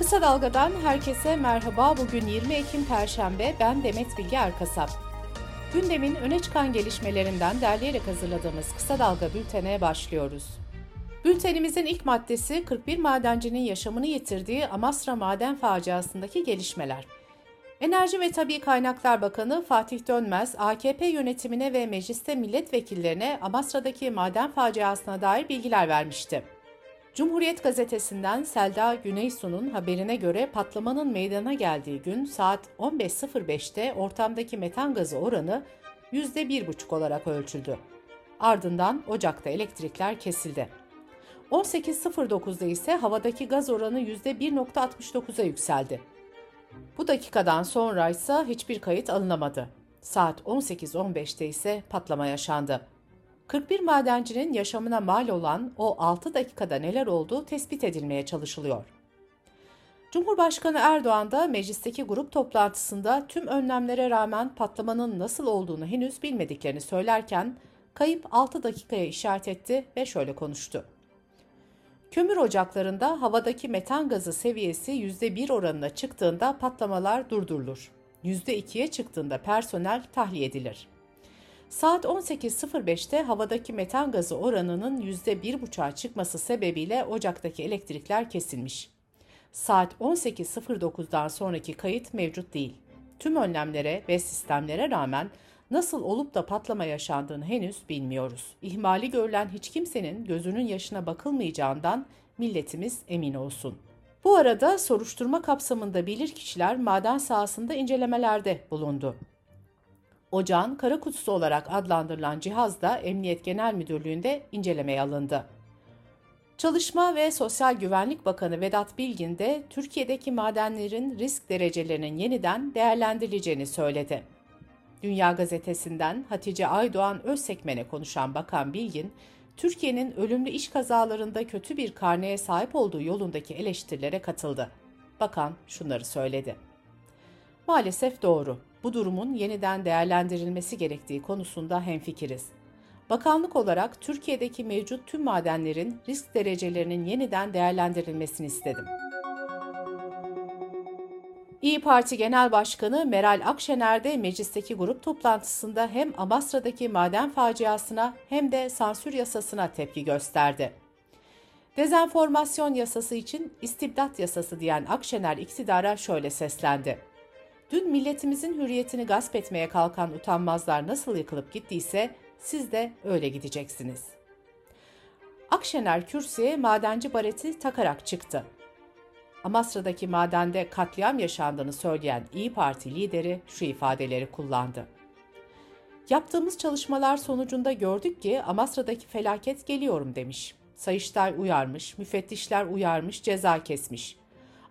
Kısa Dalga'dan herkese merhaba. Bugün 20 Ekim Perşembe. Ben Demet Bilge Erkasap. Gündemin öne çıkan gelişmelerinden derleyerek hazırladığımız Kısa Dalga bültene başlıyoruz. Bültenimizin ilk maddesi 41 madencinin yaşamını yitirdiği Amasra maden faciasındaki gelişmeler. Enerji ve Tabi Kaynaklar Bakanı Fatih Dönmez, AKP yönetimine ve mecliste milletvekillerine Amasra'daki maden faciasına dair bilgiler vermişti. Cumhuriyet gazetesinden Selda Güneysu'nun haberine göre patlamanın meydana geldiği gün saat 15.05'te ortamdaki metan gazı oranı %1,5 olarak ölçüldü. Ardından ocakta elektrikler kesildi. 18.09'da ise havadaki gaz oranı %1.69'a yükseldi. Bu dakikadan sonra ise hiçbir kayıt alınamadı. Saat 18.15'te ise patlama yaşandı. 41 madencinin yaşamına mal olan o 6 dakikada neler olduğu tespit edilmeye çalışılıyor. Cumhurbaşkanı Erdoğan da meclisteki grup toplantısında tüm önlemlere rağmen patlamanın nasıl olduğunu henüz bilmediklerini söylerken kayıp 6 dakikaya işaret etti ve şöyle konuştu. Kömür ocaklarında havadaki metan gazı seviyesi %1 oranına çıktığında patlamalar durdurulur. %2'ye çıktığında personel tahliye edilir. Saat 18.05'te havadaki metan gazı oranının %1,5'a çıkması sebebiyle ocaktaki elektrikler kesilmiş. Saat 18.09'dan sonraki kayıt mevcut değil. Tüm önlemlere ve sistemlere rağmen nasıl olup da patlama yaşandığını henüz bilmiyoruz. İhmali görülen hiç kimsenin gözünün yaşına bakılmayacağından milletimiz emin olsun. Bu arada soruşturma kapsamında bilirkişiler maden sahasında incelemelerde bulundu. Ocağın kara kutusu olarak adlandırılan cihaz da Emniyet Genel Müdürlüğü'nde incelemeye alındı. Çalışma ve Sosyal Güvenlik Bakanı Vedat Bilgin de Türkiye'deki madenlerin risk derecelerinin yeniden değerlendirileceğini söyledi. Dünya Gazetesi'nden Hatice Aydoğan Özsekmen'e konuşan Bakan Bilgin, Türkiye'nin ölümlü iş kazalarında kötü bir karneye sahip olduğu yolundaki eleştirilere katıldı. Bakan şunları söyledi. Maalesef doğru. Bu durumun yeniden değerlendirilmesi gerektiği konusunda hemfikiriz. Bakanlık olarak Türkiye'deki mevcut tüm madenlerin risk derecelerinin yeniden değerlendirilmesini istedim. İyi Parti Genel Başkanı Meral Akşener de meclisteki grup toplantısında hem Amasra'daki maden faciasına hem de sansür yasasına tepki gösterdi. Dezenformasyon yasası için istibdat yasası diyen Akşener iktidara şöyle seslendi. Dün milletimizin hürriyetini gasp etmeye kalkan utanmazlar nasıl yıkılıp gittiyse siz de öyle gideceksiniz. Akşener kürsüye madenci bareti takarak çıktı. Amasra'daki madende katliam yaşandığını söyleyen İyi Parti lideri şu ifadeleri kullandı. Yaptığımız çalışmalar sonucunda gördük ki Amasra'daki felaket geliyorum demiş. Sayıştay uyarmış, müfettişler uyarmış, ceza kesmiş.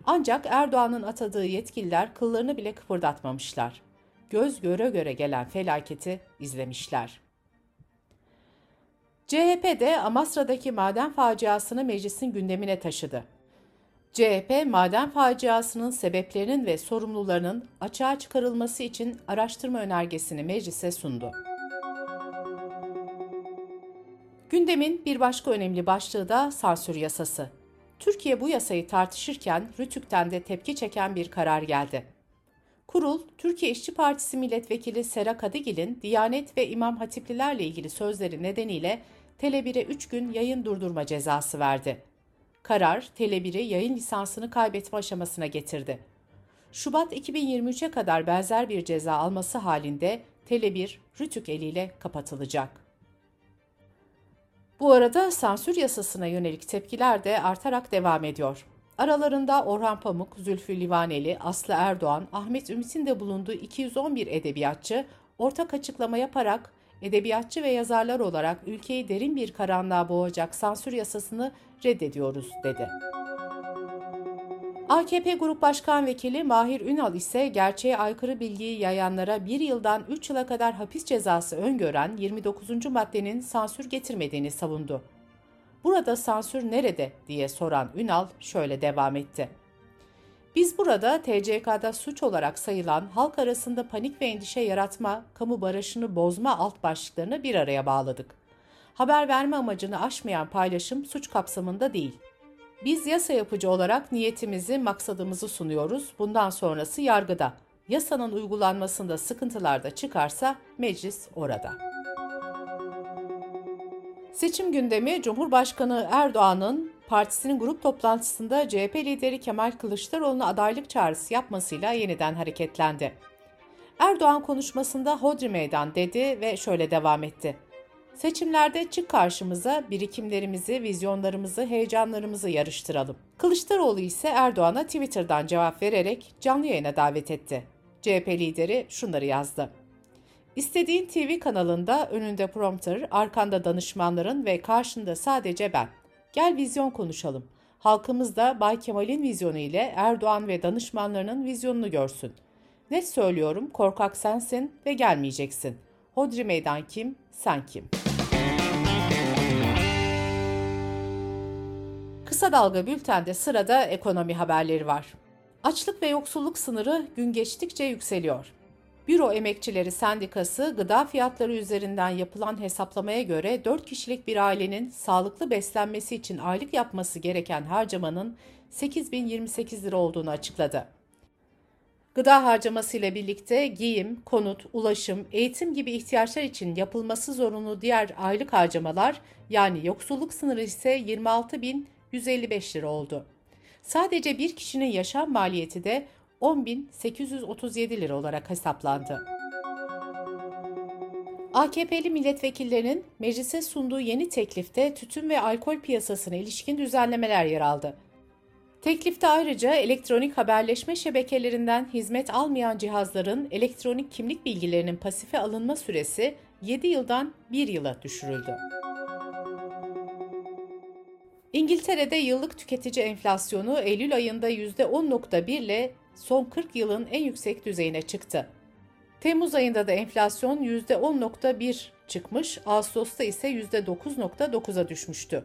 Ancak Erdoğan'ın atadığı yetkililer kıllarını bile kıpırdatmamışlar. Göz göre göre gelen felaketi izlemişler. CHP de Amasra'daki maden faciasını meclisin gündemine taşıdı. CHP, maden faciasının sebeplerinin ve sorumlularının açığa çıkarılması için araştırma önergesini meclise sundu. Gündemin bir başka önemli başlığı da sansür yasası. Türkiye bu yasayı tartışırken Rütük'ten de tepki çeken bir karar geldi. Kurul, Türkiye İşçi Partisi Milletvekili Sera Kadıgil'in Diyanet ve İmam Hatiplilerle ilgili sözleri nedeniyle Tele1'e 3 gün yayın durdurma cezası verdi. Karar, Tele1'i yayın lisansını kaybetme aşamasına getirdi. Şubat 2023'e kadar benzer bir ceza alması halinde Tele1 Rütük eliyle kapatılacak. Bu arada sansür yasasına yönelik tepkiler de artarak devam ediyor. Aralarında Orhan Pamuk, Zülfü Livaneli, Aslı Erdoğan, Ahmet Ümit'in de bulunduğu 211 edebiyatçı ortak açıklama yaparak edebiyatçı ve yazarlar olarak ülkeyi derin bir karanlığa boğacak sansür yasasını reddediyoruz dedi. AKP Grup Başkan Vekili Mahir Ünal ise gerçeğe aykırı bilgiyi yayanlara bir yıldan 3 yıla kadar hapis cezası öngören 29. maddenin sansür getirmediğini savundu. Burada sansür nerede diye soran Ünal şöyle devam etti. Biz burada TCK'da suç olarak sayılan halk arasında panik ve endişe yaratma, kamu barışını bozma alt başlıklarını bir araya bağladık. Haber verme amacını aşmayan paylaşım suç kapsamında değil. Biz yasa yapıcı olarak niyetimizi, maksadımızı sunuyoruz. Bundan sonrası yargıda. Yasanın uygulanmasında sıkıntılar da çıkarsa meclis orada. Seçim gündemi Cumhurbaşkanı Erdoğan'ın partisinin grup toplantısında CHP lideri Kemal Kılıçdaroğlu'na adaylık çağrısı yapmasıyla yeniden hareketlendi. Erdoğan konuşmasında hodri meydan dedi ve şöyle devam etti. Seçimlerde çık karşımıza birikimlerimizi, vizyonlarımızı, heyecanlarımızı yarıştıralım. Kılıçdaroğlu ise Erdoğan'a Twitter'dan cevap vererek canlı yayına davet etti. CHP lideri şunları yazdı. İstediğin TV kanalında önünde prompter, arkanda danışmanların ve karşında sadece ben. Gel vizyon konuşalım. Halkımız da Bay Kemal'in vizyonu ile Erdoğan ve danışmanlarının vizyonunu görsün. Net söylüyorum korkak sensin ve gelmeyeceksin. Hodri meydan kim, sen kim? Kısa Dalga Bülten'de sırada ekonomi haberleri var. Açlık ve yoksulluk sınırı gün geçtikçe yükseliyor. Büro Emekçileri Sendikası gıda fiyatları üzerinden yapılan hesaplamaya göre 4 kişilik bir ailenin sağlıklı beslenmesi için aylık yapması gereken harcamanın 8028 lira olduğunu açıkladı. Gıda harcaması ile birlikte giyim, konut, ulaşım, eğitim gibi ihtiyaçlar için yapılması zorunlu diğer aylık harcamalar yani yoksulluk sınırı ise 26.155 lira oldu. Sadece bir kişinin yaşam maliyeti de 10.837 lira olarak hesaplandı. AKP'li milletvekillerinin meclise sunduğu yeni teklifte tütün ve alkol piyasasına ilişkin düzenlemeler yer aldı. Teklifte ayrıca elektronik haberleşme şebekelerinden hizmet almayan cihazların elektronik kimlik bilgilerinin pasife alınma süresi 7 yıldan 1 yıla düşürüldü. İngiltere'de yıllık tüketici enflasyonu Eylül ayında %10.1 ile son 40 yılın en yüksek düzeyine çıktı. Temmuz ayında da enflasyon %10.1 çıkmış, Ağustos'ta ise %9.9'a düşmüştü.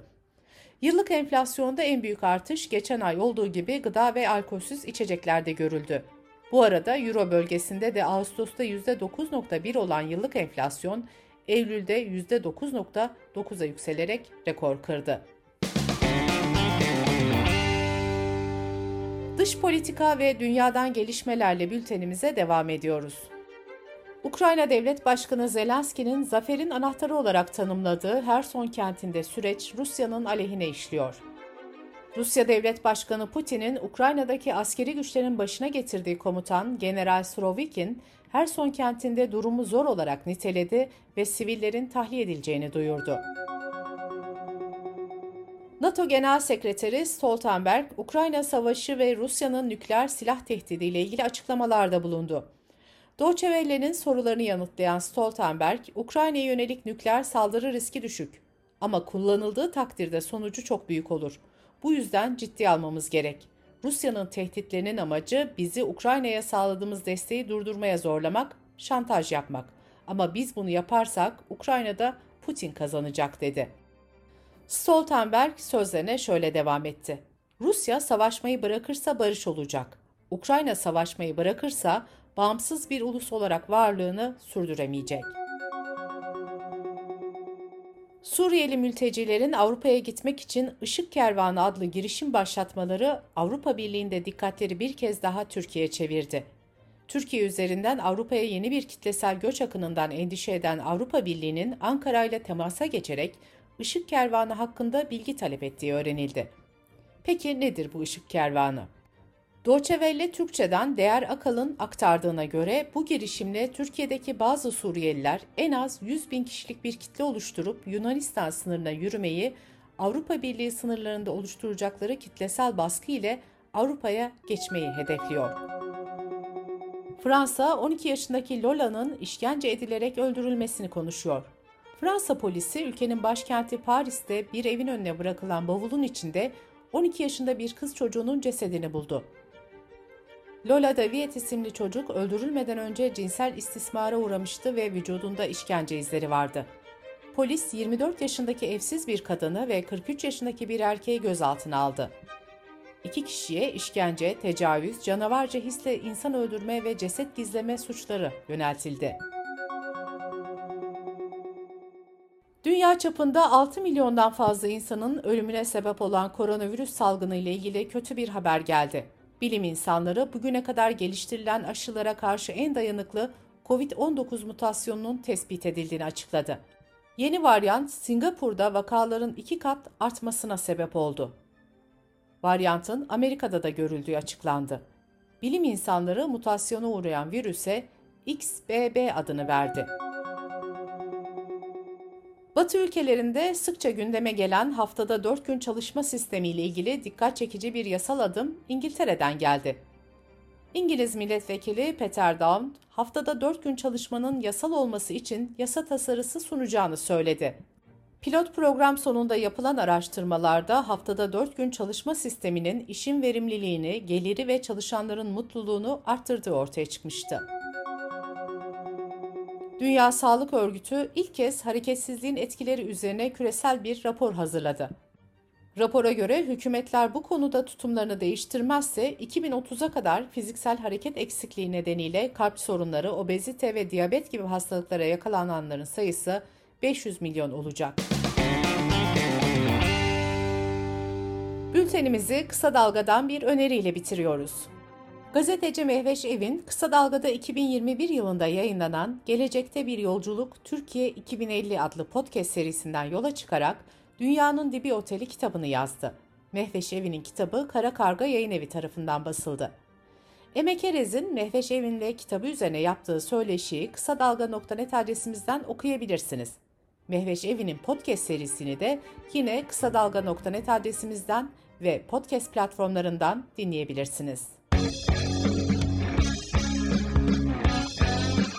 Yıllık enflasyonda en büyük artış geçen ay olduğu gibi gıda ve alkolsüz içeceklerde görüldü. Bu arada Euro bölgesinde de Ağustos'ta %9.1 olan yıllık enflasyon Eylül'de %9.9'a yükselerek rekor kırdı. Dış politika ve dünyadan gelişmelerle bültenimize devam ediyoruz. Ukrayna Devlet Başkanı Zelenski'nin zaferin anahtarı olarak tanımladığı Herson kentinde süreç Rusya'nın aleyhine işliyor. Rusya Devlet Başkanı Putin'in Ukrayna'daki askeri güçlerin başına getirdiği komutan General Surovikin, Herson kentinde durumu zor olarak niteledi ve sivillerin tahliye edileceğini duyurdu. NATO Genel Sekreteri Stoltenberg, Ukrayna Savaşı ve Rusya'nın nükleer silah tehdidiyle ilgili açıklamalarda bulundu. Deutsche Welle'nin sorularını yanıtlayan Stoltenberg, Ukrayna'ya yönelik nükleer saldırı riski düşük ama kullanıldığı takdirde sonucu çok büyük olur. Bu yüzden ciddi almamız gerek. Rusya'nın tehditlerinin amacı bizi Ukrayna'ya sağladığımız desteği durdurmaya zorlamak, şantaj yapmak. Ama biz bunu yaparsak Ukrayna'da Putin kazanacak dedi. Stoltenberg sözlerine şöyle devam etti. Rusya savaşmayı bırakırsa barış olacak. Ukrayna savaşmayı bırakırsa bağımsız bir ulus olarak varlığını sürdüremeyecek. Suriyeli mültecilerin Avrupa'ya gitmek için Işık Kervanı adlı girişim başlatmaları Avrupa Birliği'nde dikkatleri bir kez daha Türkiye'ye çevirdi. Türkiye üzerinden Avrupa'ya yeni bir kitlesel göç akınından endişe eden Avrupa Birliği'nin Ankara ile temasa geçerek Işık Kervanı hakkında bilgi talep ettiği öğrenildi. Peki nedir bu Işık Kervanı? Welle Türkçe'den Değer Akal'ın aktardığına göre bu girişimle Türkiye'deki bazı Suriyeliler en az 100 bin kişilik bir kitle oluşturup Yunanistan sınırına yürümeyi Avrupa Birliği sınırlarında oluşturacakları kitlesel baskı ile Avrupa'ya geçmeyi hedefliyor. Fransa 12 yaşındaki Lola'nın işkence edilerek öldürülmesini konuşuyor. Fransa polisi ülkenin başkenti Paris'te bir evin önüne bırakılan bavulun içinde 12 yaşında bir kız çocuğunun cesedini buldu. Lola Daviet isimli çocuk öldürülmeden önce cinsel istismara uğramıştı ve vücudunda işkence izleri vardı. Polis 24 yaşındaki evsiz bir kadını ve 43 yaşındaki bir erkeği gözaltına aldı. İki kişiye işkence, tecavüz, canavarca hisle insan öldürme ve ceset gizleme suçları yöneltildi. Dünya çapında 6 milyondan fazla insanın ölümüne sebep olan koronavirüs salgını ile ilgili kötü bir haber geldi. Bilim insanları bugüne kadar geliştirilen aşılara karşı en dayanıklı COVID-19 mutasyonunun tespit edildiğini açıkladı. Yeni varyant Singapur'da vakaların iki kat artmasına sebep oldu. Varyantın Amerika'da da görüldüğü açıklandı. Bilim insanları mutasyona uğrayan virüse XBB adını verdi. Batı ülkelerinde sıkça gündeme gelen haftada 4 gün çalışma sistemi ile ilgili dikkat çekici bir yasal adım İngiltere'den geldi. İngiliz milletvekili Peter Down, haftada 4 gün çalışmanın yasal olması için yasa tasarısı sunacağını söyledi. Pilot program sonunda yapılan araştırmalarda haftada 4 gün çalışma sisteminin işin verimliliğini, geliri ve çalışanların mutluluğunu arttırdığı ortaya çıkmıştı. Dünya Sağlık Örgütü ilk kez hareketsizliğin etkileri üzerine küresel bir rapor hazırladı. Rapora göre hükümetler bu konuda tutumlarını değiştirmezse 2030'a kadar fiziksel hareket eksikliği nedeniyle kalp sorunları, obezite ve diyabet gibi hastalıklara yakalananların sayısı 500 milyon olacak. Bültenimizi kısa dalgadan bir öneriyle bitiriyoruz. Gazeteci Mehveş Evin Kısa Dalga'da 2021 yılında yayınlanan Gelecekte Bir Yolculuk Türkiye 2050 adlı podcast serisinden yola çıkarak Dünyanın Dibi Oteli kitabını yazdı. Mehveş Evi'nin kitabı Kara Karga Yayın Evi tarafından basıldı. Emek Erez'in Mehveş Evin'le kitabı üzerine yaptığı söyleşiyi kısa dalga.net adresimizden okuyabilirsiniz. Mehveş Evi'nin podcast serisini de yine kısa dalga.net adresimizden ve podcast platformlarından dinleyebilirsiniz.